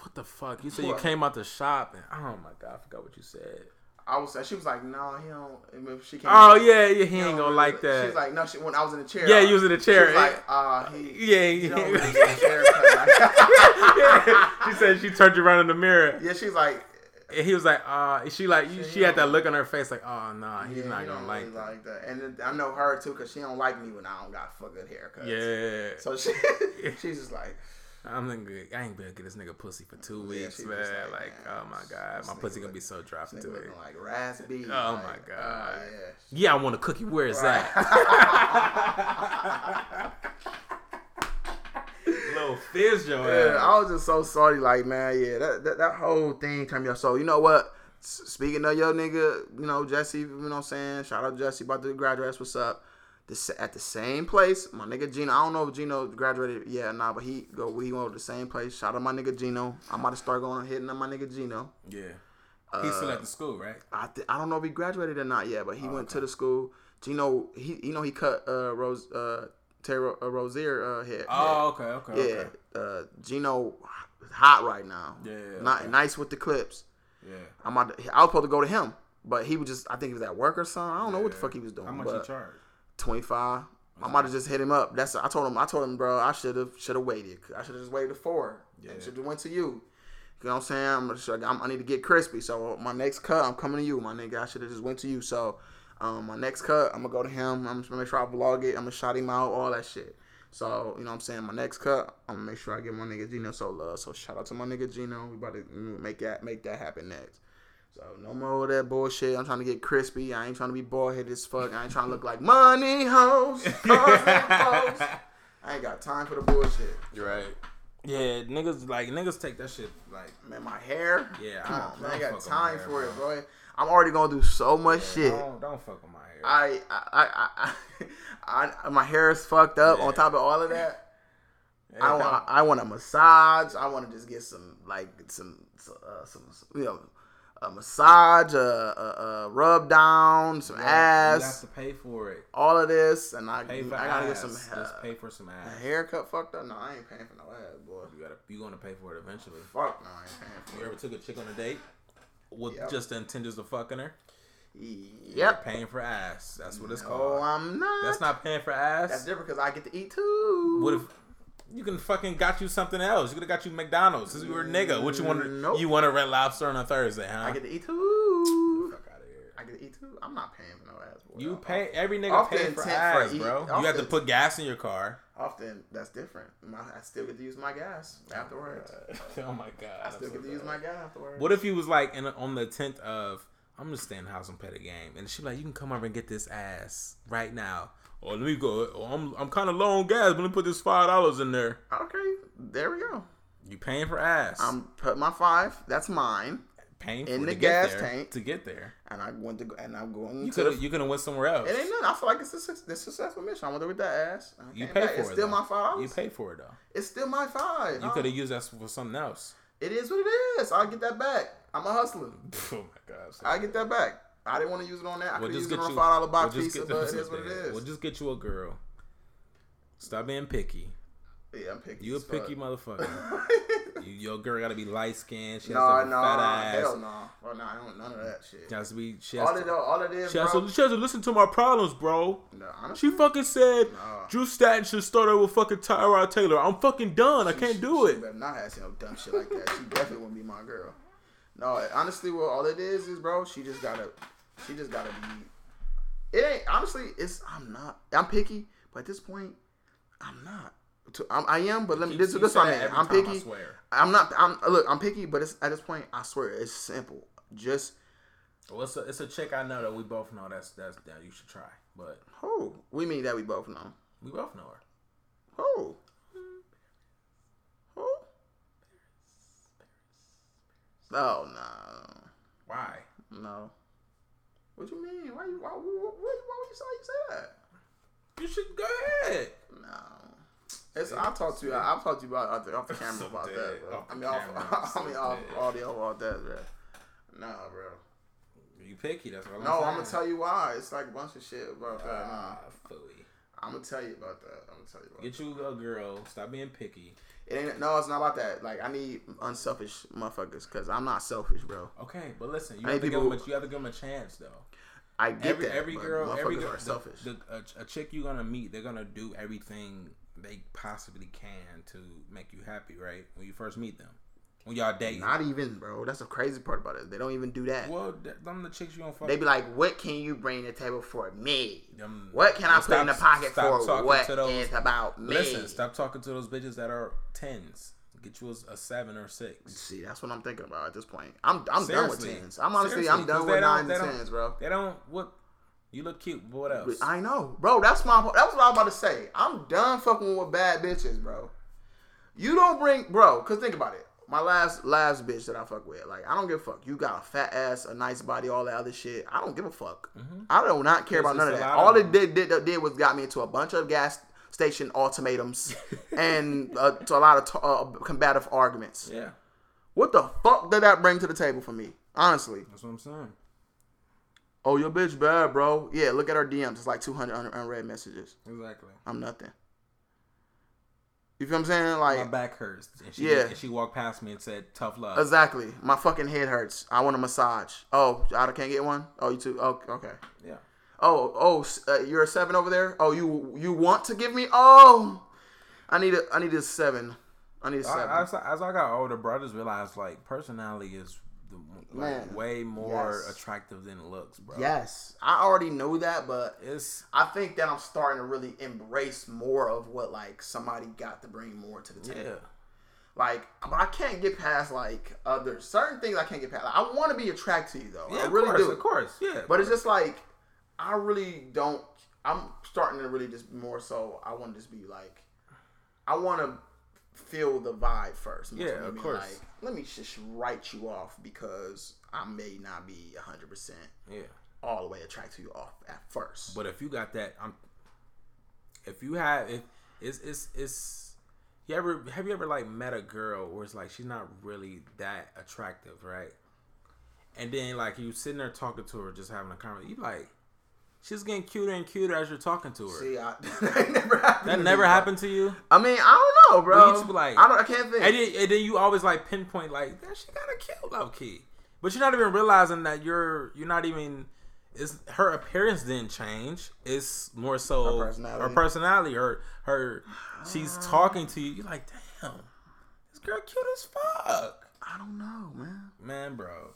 what the fuck? You said you came out the shop and oh my god, I forgot what you said. I was. She was like, "No, he don't." She came. Oh yeah, yeah, he he ain't gonna like that. She was like, "No." She, when I was in the chair. Yeah, uh, you was in the She chair. was like, "Uh, he." yeah, He yeah. really get his haircut like- she said she turned you around in the mirror, yeah, she's like, and he was like, uh, she like, she had that look on her face, like, oh no, he's yeah, not he gonna like really that. like that. And then I know her too, cause she don't like me when I don't got fucking good haircuts. Yeah, So she, she's just like, I'm thinking, I ain't gonna get this nigga pussy for two weeks, she man. Like, like, man, oh my god, my pussy gonna be so dry for two weeks. like raspy. Oh like, my God. Oh, yeah. Yeah, I want a cookie. Where is that? Little fizz your Yeah. I was just so sorry. Like, man, yeah, that that, that whole thing turned me off. So, you know what? Speaking of your nigga, you know, Jesse, you know what I'm saying? Shout out Jesse about to graduate. What's up? This, at the same place, my nigga Gino. I don't know if Gino graduated. Yeah, nah, but he go. He went to the same place. Shout out my nigga Gino. I'm about to start going and hitting on my nigga Gino. Yeah. He's still at the school, right? I th- I don't know if he graduated or not yet, but he went to the school. Gino, he you know he cut uh Rose uh Terry uh, Rozier uh. Oh, okay, okay, Yeah, okay. uh, Gino hot right now. Yeah, Not okay. nice with the clips. Yeah. I'm about to, I was supposed to go to him, but he was just I think he was at work or something. I don't know what the fuck he was doing. How much but you charge? Twenty five. I might have just hit him up. That's I told him. I told him, bro. I should have should have waited. I should have just waited to four. Yeah. Should have went to you. You know what I'm saying? I'm, I need to get crispy. So my next cut, I'm coming to you, my nigga. I should have just went to you. So um, my next cut, I'm gonna go to him. I'm just gonna make sure I vlog it. I'm gonna shout him out, all that shit. So you know what I'm saying? My next cut, I'm gonna make sure I give my nigga Gino so love. So shout out to my nigga Gino. We about to make that make that happen next. So no more of that bullshit. I'm trying to get crispy. I ain't trying to be bald headed as fuck. I ain't trying to look like money hoes. cars and clothes. I ain't got time for the bullshit. You're right. Yeah, niggas like niggas take that shit like Man, my hair. Yeah, come I- on, man. don't I got time hair, for it, bro. I'm already gonna do so much shit. Don't, don't fuck with my hair. I, I, I, I, I, my hair is fucked up. On top of all of that, Yeah, I want, I want a massage. I want to just get some, like, some, uh, some, you know, a massage, a, a, a rub down, some ass. You have to pay for it. all of this, and I, I gotta ass. get some Just uh, pay for some ass. a haircut. Fucked up. No, I ain't paying for no ass, boy. You gotta you gonna pay for it eventually. Fuck no, I ain't paying for You it. ever took a chick on a date with Yep. just the intentions of fucking her? You're Yep. paying for ass. That's what it's Oh, called. I'm not. That's not paying for ass. That's different because I get to eat too. What if you can fucking got you something else? You could have got you McDonald's. Since you were a nigga, what you want to? Nope. You want to red lobster on a Thursday, huh? I get to eat too? fuck out of here. I get to eat too. I'm not paying for no ass. Boy. You pay every nigga Off pay for intent for ass, bro. off You have to put gas in your car. Often that's different. My, I still get to use my gas oh afterwards. oh my god! I still get to use my gas afterwards. What if he was like in on the tenth of I'm just staying in house and play the game, and she like you can come over and get this ass right now, or let me go. Or I'm I'm kind of low on gas, but let me put this five dollars in there. Okay, there we go. You paying for ass? I'm put my five. That's mine, paying in the gas tank. to get there. and I went to go, and I'm going You to. could you could have went somewhere else. it ain't nothing. I feel like it's a, suc- it's a successful mission. I went there with that ass. You back. for It's it. still though. my five. You pay for it though. It's still my five. You could have used that for something else. It is what it is. I'll get that back. I'm a hustler. oh my god! I get that back. I didn't want to use it on that. I We'll could just use it on a five dollar box we'll pizza, but it is what it is. We'll just get you a girl. Stop being picky. yeah, I'm picky. You a as fuck. picky motherfucker. you, your girl gotta be light skinned. She has No, a no, fat ass. hell no. Well, no, I don't none of that shit. She has to be. She has All to, it, all it is, she has, bro. to, she has to listen to my problems, bro. no, honestly, She fucking said Nah. Drew Stanton should start over with fucking Tyrod Taylor. I'm fucking done. I can't she- do she it. better not have no dumb shit like that. She definitely wouldn't be my girl. No, honestly, well, all it is is, bro. She just gotta, she just gotta be. It ain't honestly. It's I'm not. I'm picky, but at this point, I'm not. To- I'm, I am, but let me. You- This, you this say what I mean. I'm I picky. swear. I'm not. I'm look. I'm picky, but it's at this point. I swear, it's simple. Just Well, it's a, it's a chick I know that we both know that's that's that you should try. But who we mean that we both know. we both know her. Who? Who? Oh no. Why? No. What you mean? Why you why, why, why, why would you say you say that? You should go ahead. No. It's, I'll talk to you. I'll talk to you about off the, off the camera So about dead. that, bro. Off I mean, off, camera, I mean, off dead. audio about that, bro. Nah, bro. You picky. That's what I'm No, saying. I'm gonna tell you why. It's like a bunch of shit about that. Nah. Ah, phooey. I'm gonna tell you about that. I'm gonna tell you about. Get you a girl. Stop being picky. It ain't. No, it's not about that. Like I need unselfish motherfuckers because I'm not selfish, bro. Okay, but listen, you I have to give them a, you have to give them a chance though. I get every that. every girl, every girl, are the- selfish. The, a, a chick you're gonna meet, they're gonna do everything they possibly can to make you happy, right? When you first meet them, when y'all date. Not even, bro. That's the crazy part about it. They don't even do that. well, th- them the chicks you gonna fuck. They be like, "What can you bring to the table for me? Them- What can I put in the pocket stop for what to those- is about me?" Listen, stop talking to those bitches that are tens. Get you a, a seven or six. See, that's what I'm thinking about at this point. I'm I'm Seriously. done with tens. I'm honestly Seriously, I'm done with don't- nines and tens, bro. They don't. What? You look cute, but what else? I know, bro. That's my. That was what I was about to say. I'm done fucking with bad bitches, bro. You don't bring, bro. Cause think about it. My last last bitch that I fuck with, like I don't give a fuck. You got a fat ass, a nice body, all that other shit. I don't give a fuck. I do not care about none of that. All it did, did did was got me into a bunch of gas station ultimatums and uh, to a lot of t- uh, combative arguments. yeah, What the fuck did that bring to the table for me? Honestly. that's what I'm saying. Oh, your bitch bad, bro. Yeah, look at our DMs. It's like 200 un- unread messages. Exactly. I'm nothing. You feel what I'm saying? Like My back hurts. And she, Yeah. And she walked past me and said, "Tough love." exactly. My fucking head hurts. I want a massage. Oh, I can't get one. Oh, you too. Oh, okay. yeah. Oh, oh, uh, you're a seven over there. Oh, you you want to give me? Oh, I need a I need a seven. I need a seven. I, as, I, as I got older, bro, I just realized like personality is the, like, Man, way more yes. attractive than looks, bro. yes, I already know that, but It's I think that I'm starting to really embrace more of what like somebody got to bring more to the table. yeah. Like, but I can't get past like other certain things. I can't get past. Like, I want to be attracted to you though. Yeah, I of really course, do. of course, yeah. But it's just like I really don't. I'm starting to really just more so. I want to just be like, I want to feel the vibe first. Yeah, of course. Like, let me just write you off because I may not be hundred percent yeah. all the way attracted to you off at first. But if you got that, I'm. If you have, if it's it's it's, you ever have you ever like met a girl where it's like she's not really that attractive, right? And then like you sitting there talking to her, just having a conversation, you like, she's getting cuter and cuter as you're talking to her. See, I, that never happened. that to never me, bro. happened to you. I mean, I don't know, bro. Well, you be like- I don't. I can't think. And then, and then you always like pinpoint like that she got a cute low key, but you're not even realizing that you're you're not even. It's her appearance didn't change. It's more so Her personality. Her personality. Her her. She's talking to you. You're like, damn, this girl cute as fuck, I don't know, man. man, bro.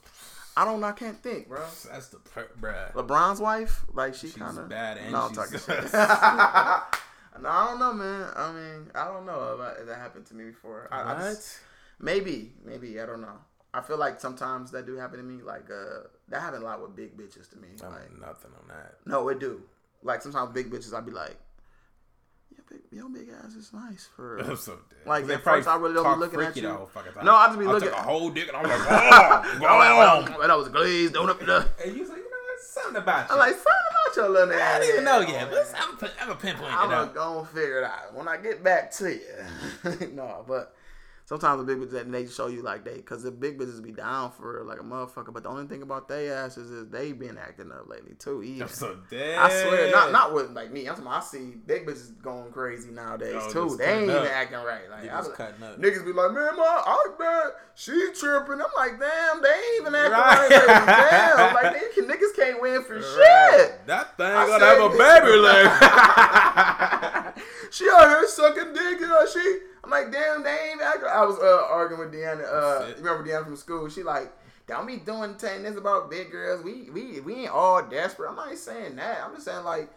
I don't. know. I can't think, bro. That's the per- bruh. LeBron's wife, like she kind of bad and no, I'm talking shit. no, I don't know, man. I mean, I don't know if, if that happened to me before. I, I What? just- maybe, maybe I don't know. I feel like sometimes that do happen to me. Like uh, that happened a lot with big bitches to me. I Like nothing on that. no, it do. Like sometimes big bitches, I'd be like, big, your big ass is nice for. I'm so dead. Like, at first I really don't be looking at you. the whole fucking time. No, I just be I'll looking- take a whole dick and I'm like, oh, go on. Well, that was glazed. Don't up the. And you say, you know what? Something about you. I'm like, something about your little ass. I don't even know yet, but I'm, I'm a pinpoint I'm gonna go figure it out when I get back to you. no, but sometimes the big bitches that they show you like they, cause the big bitches be down for like a motherfucker. But the only thing about they asses is they been acting up lately too. Even. I'm so dead. I swear, not not with like me. I'm talking, I see big bitches going crazy nowadays Oh, too. They ain't cutting even acting right. Like I was- cutting up. Niggas be like, man, my I man, she tripping. I'm like, damn, they ain't even acting Right. right. Damn, like they, can- niggas can't win for Right. shit. That thing I gonna have a baby leg. she out here sucking dick, you know. She, I'm like, damn, they ain't acting. I was uh, arguing with Deanna. Uh, remember Deanna from school? She like, don't be doing this about big girls. We we we ain't all desperate. I'm not saying that. I'm just saying like.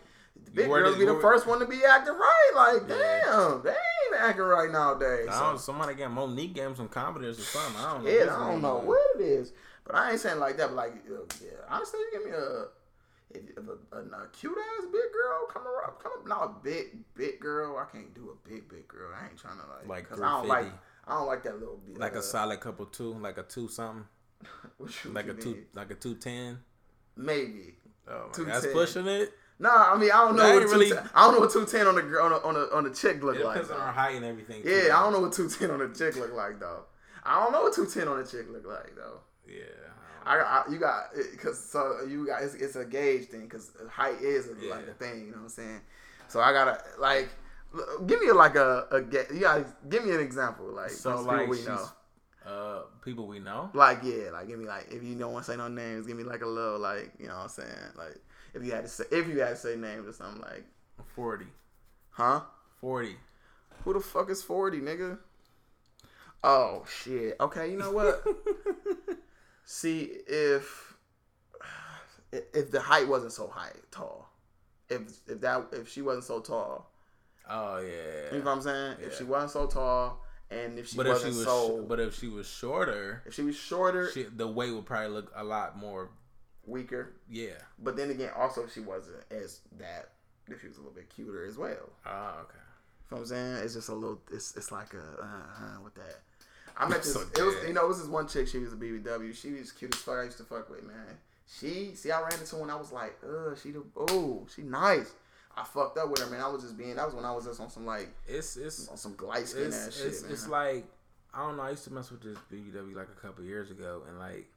the Big girls be the first one to be acting right. Like, Yeah. damn, they ain't acting right nowadays. I So- don't, somebody get Mo'Nique gave him some confidence or something. I don't know. yeah, I don't know what it is, but I ain't saying like that. But like, uh, yeah, honestly, you give me a if, if a, a, a cute ass big girl come around, come up, not a big big girl. I can't do a big big girl. I ain't trying to like, Like 'cause I don't like, I don't like that little bit. Like uh, a solid couple two, like a two something, like a you two, mean? like a two ten. maybe. Oh, my, that's pushing it. Nah, I mean I don't know what really- I don't know what two ten on the girl on a, on a on a chick look It like. depends on height and everything. too. Yeah, I don't know what two ten on a chick look like though. I don't know what two ten on a chick look like though. Yeah. I, I you got because so you got it's, it's a gauge thing because height is a, like a thing. You know what I'm saying? So I gotta like give me like a a you gotta give me an example like So like people we know. uh, people we know. Like yeah, like give me like if you don't want to say no names, give me like a little like you know what I'm saying like if you had to say if you had to say names or something like 40. huh? 40. Who the fuck is forty, nigga? Oh shit. Okay, you know what? See if if the height wasn't so high, tall. If if that if she wasn't so tall, Oh yeah. you know what I'm saying? If she wasn't so tall, and if she But if she wasn't so, but if she was shorter, if she was shorter, she, the weight would probably look a lot more. weaker. Yeah. But then again, also if she wasn't as that. If she was a little bit cuter as well. Oh okay. You know what I'm saying? It's just a little. It's it's like a uh, uh, with that. I met this. So it was you know it was this one chick. She was a BBW. She was cute as fuck. I used to fuck with man. She see I ran into her and I was like, ugh, she the oh she nice. I fucked up with her man. I was just being. That was when I was just on some like It's it's on some light skin it's ass shit. it's, man. it's like I don't know. I used to mess with this BBW like a couple years ago, and like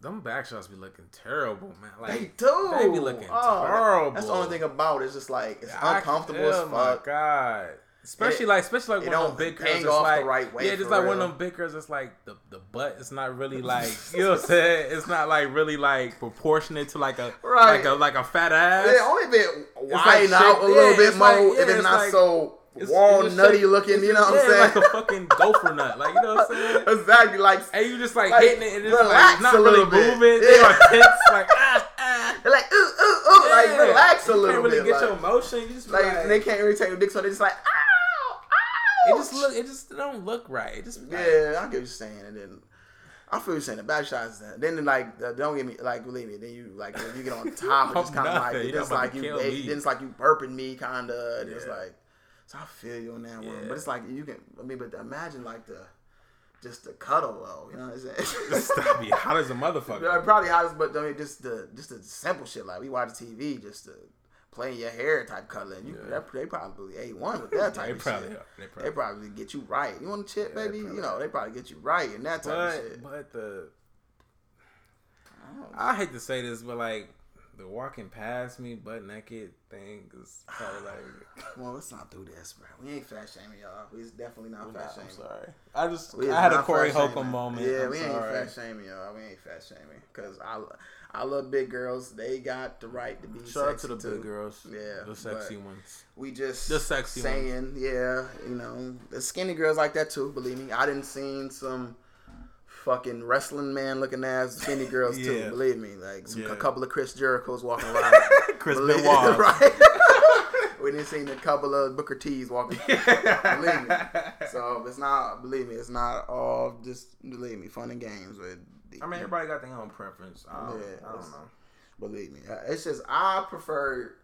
them back shots be looking terrible, man. Like they do. They be looking Oh, terrible. That's the only thing about it. It's just like it's I- uncomfortable as oh fuck. god. Especially It- like, especially like one of them big That's the like, right yeah, just like one of them big girls. That's like the the butt. It's not really like you know what I'm saying. It's not like really like proportionate to like a Right. like a like a fat ass. Yeah, only if it like out shape- a little yeah, bit more. like- yeah, if it's, it's not like- so It's- walnutty it's looking, it's you know what I'm saying? Like a fucking gopher nut. Like you know what I'm saying. exactly. Like And you just like, Like, hitting it and it's like not really bit. moving. They are tense. Like ah ah. they're like ooh ooh ooh, like relax a You little can't really get your emotion. You just like, they can't really take the dick, so they just like ow, it just look. It just don't look right. It just like, Yeah, I get what you're saying, and then I feel you saying the bad shots. Then like uh, don't get me like believe me. Then you like you get on top, it's kind of like it's just like you. Then it's like you burping me, kind of. And It's like so I feel you on that one, but it's like you can. I mean, but imagine like the just the cuddle though. You know what I'm saying? Stop be hot as a motherfucker. Yeah, probably hottest, but I mean, just the just the simple shit like we watch TV, just the playing your hair type cuddling. You, Yeah. that, they probably a one with that type They of probably, shit. are. they They probably. probably get you right. You want to chip, Yeah, baby? probably You know, are. they probably get you right and that type of But shit. but the oh. I hate to say this, but like the walking past me butt naked thing is of like. Well, let's not do this, bro. We ain't fat shaming y'all. We definitely not fat I'm shaming. sorry. I just We I had a Corey fat Holcomb moment. Yeah, I'm we ain't sorry. fat shaming y'all. We ain't fat shaming because I, I love big girls. They got the right to be. Shout out to the too. big girls. Yeah, the sexy ones. We just The sexy ones. saying, yeah, you know, the skinny girls like that too. Believe me, I didn't seen some fucking wrestling man looking ass skinny girls too. Believe me, like some, Yeah. a couple of Chris Jericho's walking around. Chris Believe- Benoit. right? we didn't see a couple of Booker T's walking. believe me. So it's not. Believe me, it's not all just believe me. Fun and games with. I mean, everybody got their own preference. I don't, Yeah, I don't know. Believe me, it's just I prefer.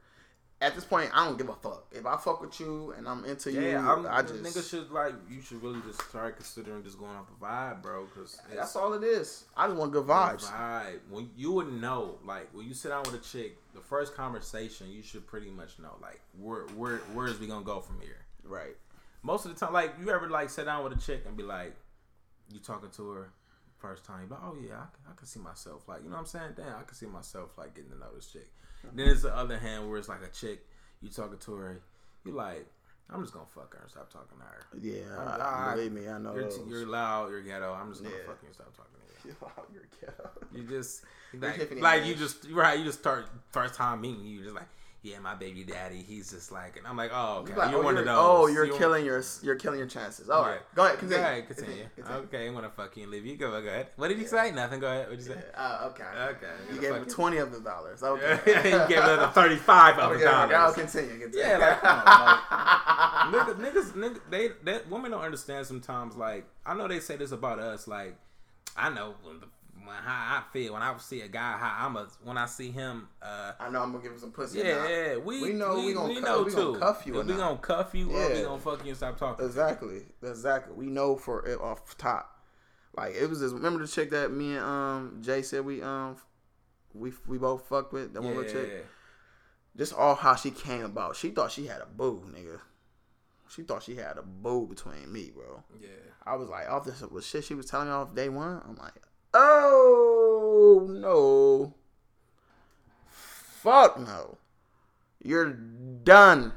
At this point, I don't give a fuck. If I fuck with you and I'm into you, Yeah, I'm, I just niggas should like you should really just start considering just going off the vibe, bro. Because That's all it is. I just want good vibes. Vibe. When you would know, like when you sit down with a chick, the first conversation you should pretty much know, like where where where is we gonna go from here? Right. Most of the time, like you ever like sit down with a chick and be like, you talking to her first time, you be oh yeah, I, can- I can see myself, like you know what I'm saying? Damn, I can see myself like getting to know this chick. Mm-hmm. Then there's the other hand where it's like a chick, you talking to her, you like, I'm just gonna fuck her and stop talking to her. Yeah. I- I- ah, believe me, I know. You're, t- you're loud, you're ghetto. I'm just gonna Yeah. fuck you and stop talking to you. you're ghetto. You just You're like, like you just right. You just start first time meeting you, just like yeah, my baby daddy. He's just like, and I'm like, oh, okay, You're like, you're oh, one you're, of those. oh, you're You're- killing your you're killing your chances. All Yeah. right, go ahead, continue. Go ahead, continue. Continue. Okay, I'm gonna fuck you and leave you. Go, go ahead. What did you say? Nothing. Go ahead. What did you say? Uh, okay. Okay. You gave him twenty of the dollars. Yeah, Okay. you gave the thirty-five of Okay, the okay, I'll continue. continue. Yeah, like, come on, niggas, niggas, niggas, they, that women don't understand sometimes. Like, I know they say this about us. Like, I know when the, when, how I feel when I see a guy. How I'm a when I see him. uh I know I'm gonna give him some pussy. Yeah, yeah, we, We know we gonna we know we gonna cuff you If we not. gonna cuff you or we gonna fuck you and stop talking. Exactly, exactly. We know for it off top. Like it was this. Remember the chick that me and um Jay said we um we we both fucked with that one little chick. Just all how she came about. She thought she had a boo, nigga. She thought she had a boo between me, bro. Yeah. I was like, off this was shit she was telling me off day one. I'm like, oh no, fuck no, you're done.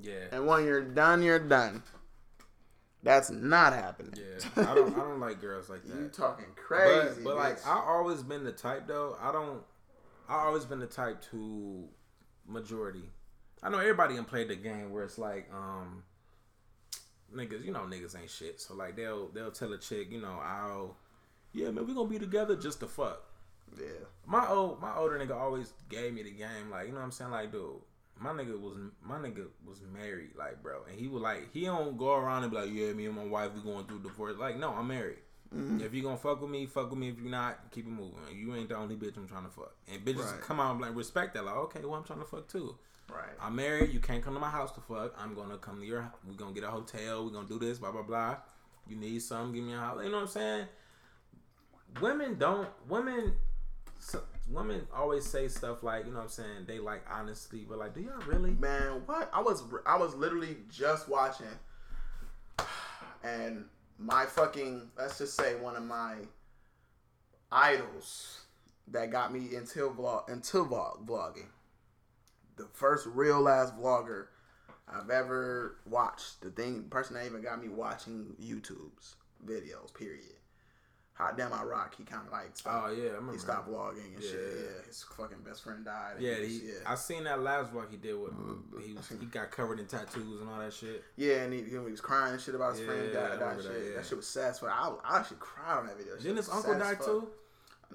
Yeah. And when you're done, you're done. That's not happening. Yeah. I don't I don't like girls like that. you talking crazy? But, but like. I always been the type though. I don't. I always been the type to majority. I know everybody can play the game where it's like um niggas. You know niggas ain't shit. So like they'll they'll tell a chick you know I'll yeah man we gonna be together just to fuck. yeah, My old my older nigga always gave me the game like you know what I'm saying? Like dude my nigga was my nigga was married like bro. And he was like he don't go around and be like yeah me and my wife we going through divorce. Like no I'm married. Mm-hmm. If you gonna fuck with me fuck with me. If you not keep it moving. You ain't the only bitch I'm trying to fuck. And bitches Right. come out and like respect that. Like okay well I'm trying to fuck too. Right. I'm married. You can't come to my house to fuck. I'm gonna come to your we gonna get a hotel. We gonna do this blah blah blah. You need something give me a house. You know what I'm saying women don't women so, women always say stuff like you know what I'm saying they like honesty but like do y'all really Man, what? I was I was literally just watching, and my fucking let's just say one of my idols that got me into vlog into vlog vlogging. The first real ass vlogger I've ever watched. The thing, person that even got me watching YouTube's videos. Period. Hot damn, I rock. He kind of like stopped, Oh yeah, I remember. he stopped vlogging and shit. Yeah. Yeah, his fucking best friend died. Yeah, was- he, yeah. I seen that last vlog he did with mm-hmm. he was, he got covered in tattoos and all that shit. Yeah, and he, he was crying and shit about his friend Yeah, I died. remember shit. that, That, shit was sad fuck. I, I actually cried on that video. That Didn't his uncle die too?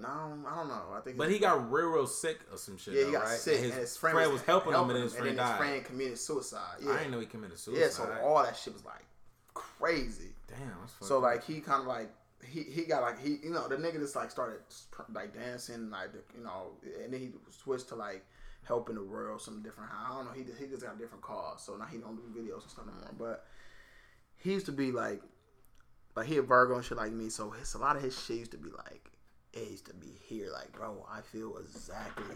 No, I don't know. I think. But he got real, real sick or some shit. yeah, he got right? sick, And and his, his friend, was, helping him, and his and friend then his died. friend committed suicide. Yeah, I didn't know he committed suicide. yeah. So all that shit was like crazy. Damn, So like he kind of like he he got like he you know the nigga just like started like dancing like you know and then he switched to like helping the world some different I don't know he he just got a different cause so now he don't do videos and stuff no more but he used to be like like he a Virgo and shit like me so his a lot of his shit used to be like it used to be here like bro I feel exactly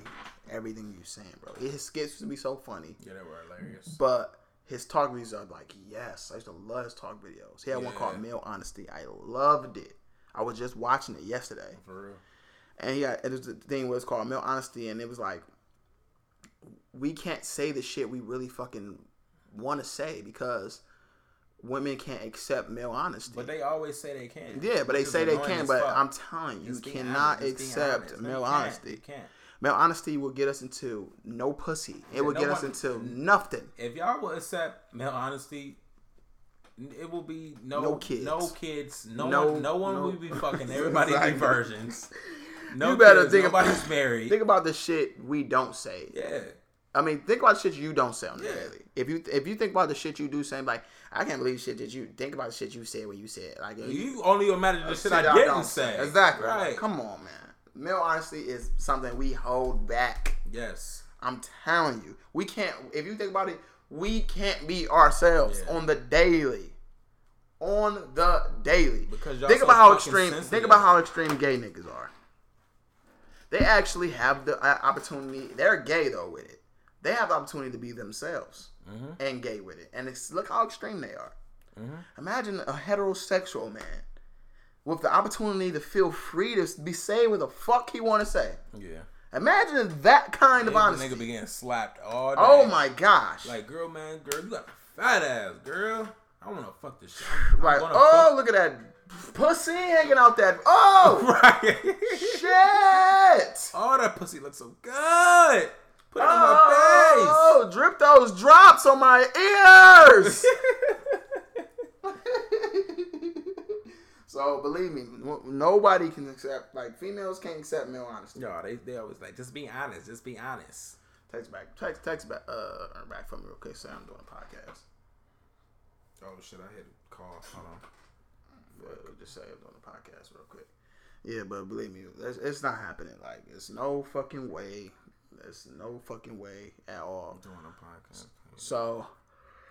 everything you're saying bro his skits used to be so funny yeah, they were hilarious. but his talk videos are like, yes, I used to love his talk videos. He had one called Male Honesty. I loved it. I was just watching it yesterday. For real. And yeah, it was the thing was called Male Honesty, and it was like, we can't say the shit we really fucking want to say because women can't accept male honesty. But they always say they can. yeah, but they say they can, but fuck. I'm telling you, you cannot honest, accept honest. Male you honesty. You can't. Male honesty will get us into no pussy. It Yeah, will get no us into nothing. If y'all will accept male honesty, it will be no No kids. no kids, no, No- one, no one no- will be fucking. Everybody Exactly. be virgins. No You better kids, think about- nobody's married. Think about the shit we don't say. yeah, I mean, think about the shit you don't say on the Yeah. daily. If you if you think about the shit you do, saying like, I can't believe shit that you think about the shit you said when you said like you only imagine the shit shit I I didn't say. Exactly. Right. Come on, man. Male honesty is something we hold back. Yes. I'm telling you, we can't. If you think about it, we can't be ourselves Yeah. on the daily. On the daily. Because y'all think so about how extreme. sensitive. Think about how extreme gay niggas are. They actually have the uh, opportunity. They're gay though with it. They have the opportunity to be themselves Mm-hmm. and gay with it. And it's look how extreme they are. Imagine a heterosexual man with the opportunity to feel free to be say what the fuck he want to say. Yeah. Imagine that kind of honesty. nigga be getting slapped all day. Oh my gosh! Like, girl, man, girl, you got a fat ass, girl. I want to fuck this shit. I'm, right? I'm Oh, look at that pussy hanging out that. Oh right. shit! Oh, that pussy looks so good. Put it on my face. Oh, drip those drops on my ears. my so believe me, nobody can accept like females can't accept male honesty. face. Yo, they they always like just be honest. Just be honest. Text back, text, text back, uh, back from me real quick. Say I'm doing a podcast. Oh shit, I hit call. Hold on. But just say I'm doing a podcast real quick. Yeah, but believe me, it's, it's not happening. Like, it's no fucking way. There's no fucking way at all. I'm Doing a podcast. So,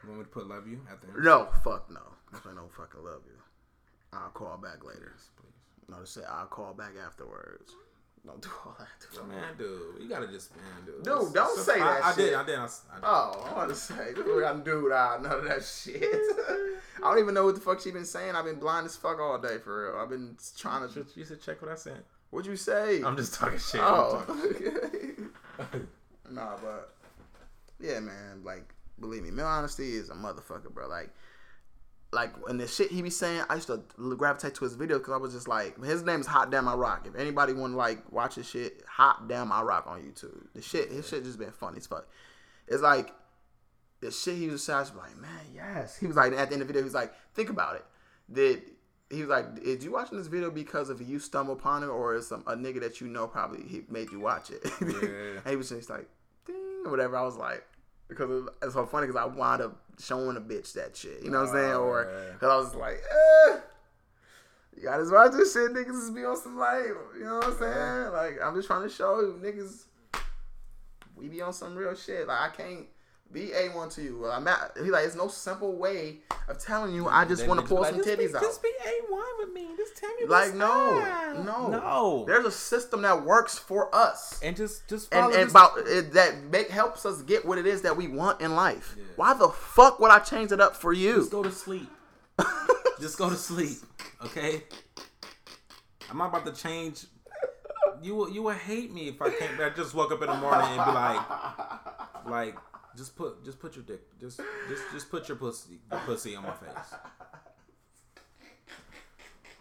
You want me to put love you at the end? no, fuck no. I don't fucking love you. I'll call back later. Please. No, to say I'll call back afterwards. Don't do all that. Dude, Man, dude, you gotta just man, dude. Dude, don't say I, that I did, shit. I did, I, s- I did. Oh, I want to say, dude, I'm dude out. None of that shit. I don't even know what the fuck she been saying. I've been blind as fuck all day for real. I've been trying to. You should check what I sent. What'd you say? I'm just talking shit. Oh. talking- nah, but yeah, man. Like, believe me, male honesty is a motherfucker, bro. Like, like when the shit he be saying, I used to gravitate to his videos because I was just like, his name is Hot Damn I Rock. If anybody want to like watch his shit, Hot Damn I Rock on YouTube. The shit, his shit just been funny as fuck. It's like the shit he was saying. I was like, man, yes. He was like at the end of the video, he was like, think about it. Did he was like, "Is you watching this video because of you stumble upon it, or is some a nigga that you know probably he made you watch it?" Yeah. and he was just like, "Ding" or whatever. I was like, because it's so funny because I wound up showing a bitch that shit. You know what I'm saying? Oh, Or because I was like, eh, "You gotta watch this shit, niggas. Just be on some like, you know what I'm saying? Like I'm just trying to show you, niggas, we be on some real shit. Like I can't." Be a one to you. I'm at, he like, it's no simple way of telling you. I just want to pull like, some just be- titties out. Just be a one with me. Just tell me. Like no, no, no. There's a system that works for us, and just just and, and about it, that make helps us get what it is that we want in life. Yeah. Why the fuck would I change it up for you? Just go to sleep. just go to sleep. Okay. I'm not about to change. You will you will hate me if I can't. I just woke up in the morning and be like, like Just put just put your dick just just just put your pussy the pussy on my face.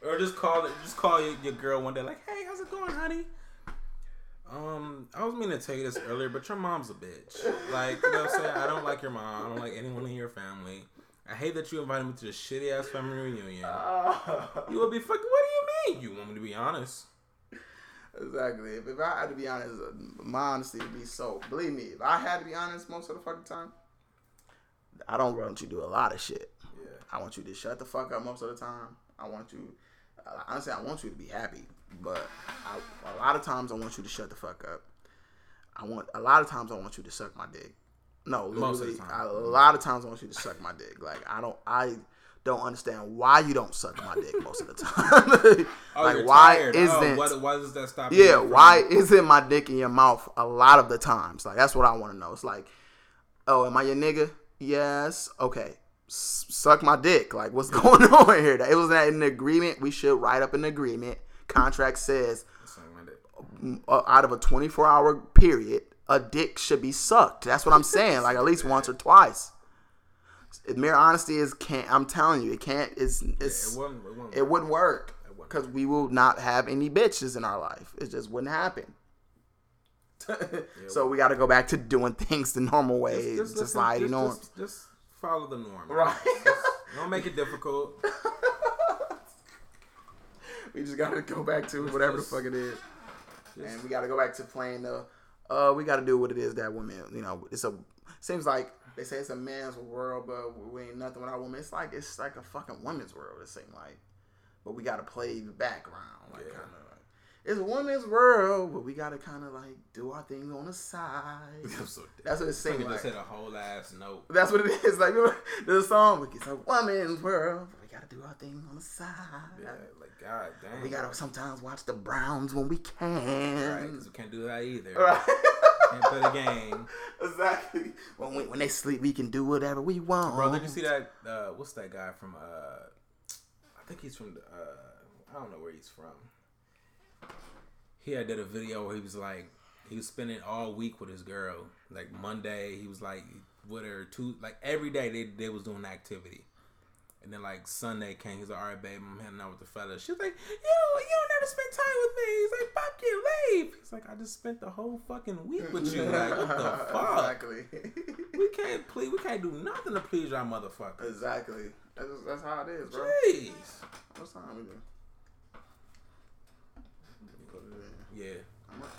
Or just call it just call your, your girl one day like, hey, how's it going, honey? Um, I was meaning to tell you this earlier, but your mom's a bitch. Like, you know what I'm saying? I don't like your mom. I don't like anyone in your family. I hate that you invited me to this shitty ass family reunion. You would be fucking. What do you mean? You want me to be honest? Exactly. If, if I had to be honest, my honesty would be so. Believe me, if I had to be honest most of the fucking time, I don't want you to do a lot of shit. Yeah. I want you to shut the fuck up most of the time. I want you, uh, honestly, I want you to be happy, but I, a lot of times I want you to shut the fuck up. I want a lot of times I want you to suck my dick. No, Most of the literally, time. I- a lot of times I want you to suck my dick. Like I don't, I don't understand why you don't suck my dick most of the time. Oh, like you're why tired. isn't Oh, what, why does that stop? yeah, why isn't my dick in your mouth a lot of the times? Like that's what I want to know. It's like, oh, am I your nigga? Yes. Okay. S- suck my dick. Like what's going on here? It was that an agreement. We should write up an agreement. Contract says Suck my dick. uh, out of a 24 hour period, a dick should be sucked. That's what I'm saying. Like at least once or twice. Mere honesty is can't. I'm telling you, it can't. It's it's It wouldn't. It wouldn't. it wouldn't work because we will not have any bitches in our life. It just wouldn't happen. so we got to go back to doing things the normal way, Just- just society just- norms. Just, just follow the norm. Right. Don't make it difficult. we just got to go back to whatever the fuck it is, and we got to go back to playing the. Uh, we got to do what it is that women. You know, it's a. Seems like they say it's a man's world, but we ain't nothing without women. It's like it's like a fucking women's world. It seems like, but we got to play the background, like Yeah. kind of like it's a woman's world, but we got to kind of like do our things on the side. So That's what it seems just like. hit a whole ass note. That's what it is. Like the song, it's a woman's world. but We gotta do our thing on the side. Yeah, like god damn. We gotta sometimes watch the Browns when we can. Right, we can't do that either. Right. Play the game. exactly. When we, when they sleep, we can do whatever we want. Bro, did you see that? Uh, what's that guy from? Uh, I think he's from. Uh, I don't know where he's from. He had did a video where he was like, he was spending all week with his girl. Like Monday, he was like with her two. Like every day, they they was doing activity. And then like Sunday came, he's like, all right, babe, I'm heading out with the fellas. She was like, you you don't never spend time with me. He's like, fuck you, leave. He's like, I just spent the whole fucking week with you. Like, what the fuck? Exactly. We can't please. We can't do nothing to please y'all motherfuckers. exactly. That's, that's how it is, bro. Jeez. What's time we do? Yeah, I'm up.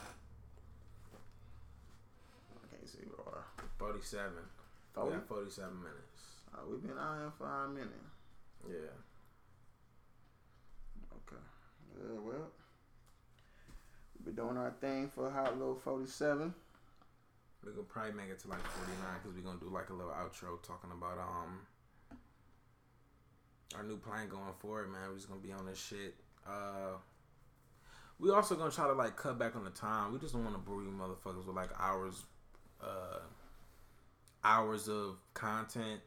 I can't see, bro. forty-seven. We got forty-seven minutes. Uh, we've been out here for a minute. Yeah. Okay. Yeah, well, we've been doing our thing for a hot little 47. We could probably make it to like forty-nine because we're gonna do like a little outro talking about um our new plan going forward, man. We're just gonna be on this shit. Uh, we also gonna try to like cut back on the time. We just don't want to bore you motherfuckers with like hours, uh, hours of content,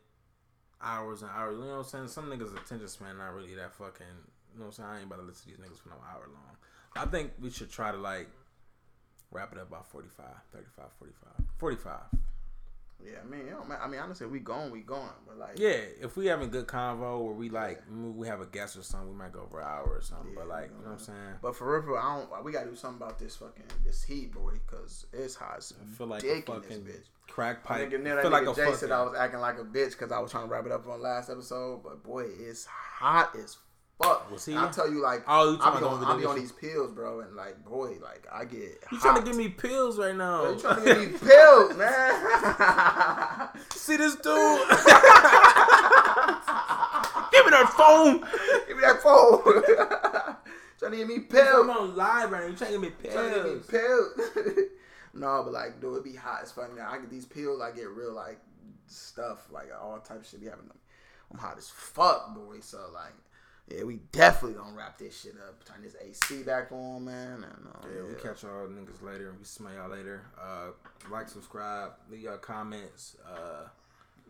hours and hours. You know what I'm saying? Some niggas' attention span not really that fucking. You know what I'm saying? I ain't about to listen to these niggas for no hour long. I think we should try to like wrap it up by 45, 35, 45, 45. Yeah, I mean, I mean, honestly, we going, we going, but like, Yeah, if we having good convo where we like we have a guest or something, we might go over an hour or something. but Yeah, like, we you know what I'm saying? But for real, for I don't. We gotta do something about this fucking this heat, boy, because it's hot. as I feel like a dick in this fucking bitch. Crack I pipe. I that feel like a Jay said I was acting like a bitch because I was trying to wrap it up on last episode, but boy, it's hot as fuck. Was he? I'll tell you, like, Oh, you I'll be, on, I'll be on these pills, bro, and like, boy, like, I get. You trying to give me pills right now? You trying to give me pills, man? See this dude? give me that phone. give me that phone. trying to give me pills. I'm on live right now. You trying to give me pills? Trying to give me pills? Pills. no, but like, dude, it be hot. as fuck now. I get these pills. I get real like stuff, like all type of shit be having them. I'm hot as fuck, boy. So like, yeah, we definitely gonna wrap this shit up. Turn this AC back on, man. And, uh, Yeah, we catch y'all niggas later. We smell y'all later. Uh, like, subscribe, leave y'all comments. Uh,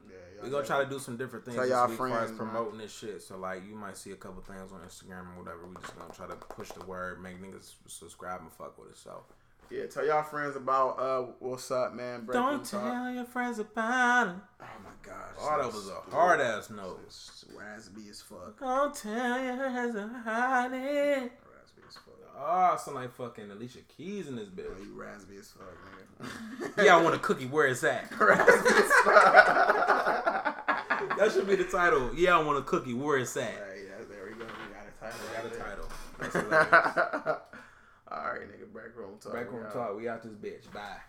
Yeah, we gonna try to do some different things Tell this y'all week as as friends, man. promoting this shit. So like, you might see a couple things on Instagram or whatever. We just gonna try to push the word, make niggas subscribe and fuck with us. So Yeah, tell y'all friends about uh what's up, man. Break Don't talk. tell your friends about it. Oh my gosh. Oh, that was a hard ass note. It's raspy as fuck. Don't tell your friends about it. Raspy as fuck. Oh, I sound like fucking Alicia Keys in this Oh, bitch. you raspy as fuck, nigga. Yeah, I want a cookie. Where is that? raspy as fuck. That should be the title. Yeah, I want a cookie. Where is that? Alright, yeah, there we go. We got a title. We got a title. That's. All right, nigga. Break room talk. Back We room out. talk. We out this bitch. Bye.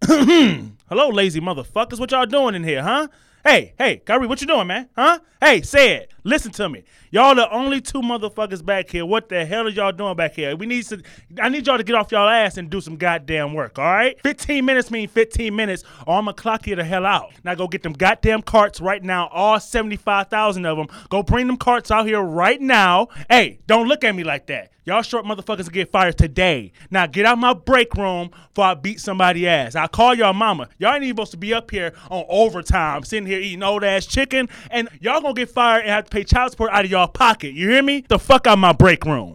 Hello, lazy motherfuckers. What y'all doing in here, huh? Hey, hey, Kyrie, what you doing, man? Huh? Hey, say it. Listen to me. Y'all the only two motherfuckers back here. What the hell are y'all doing back here? We need to I need y'all to get off y'all ass and do some goddamn work, all right? 15 minutes mean 15 minutes, or I'm gonna clock you the hell out. Now go get them goddamn carts right now, all 75,000 of them. Go bring them carts out here right now. Hey, don't look at me like that. Y'all short motherfuckers get fired today. Now get out my break room before I beat somebody ass. I call y'all mama. Y'all ain't even supposed to be up here on overtime, sitting here eating old ass chicken, and y'all gonna get fired and have to pay child support out of y'all pocket. You hear me? The fuck out my break room.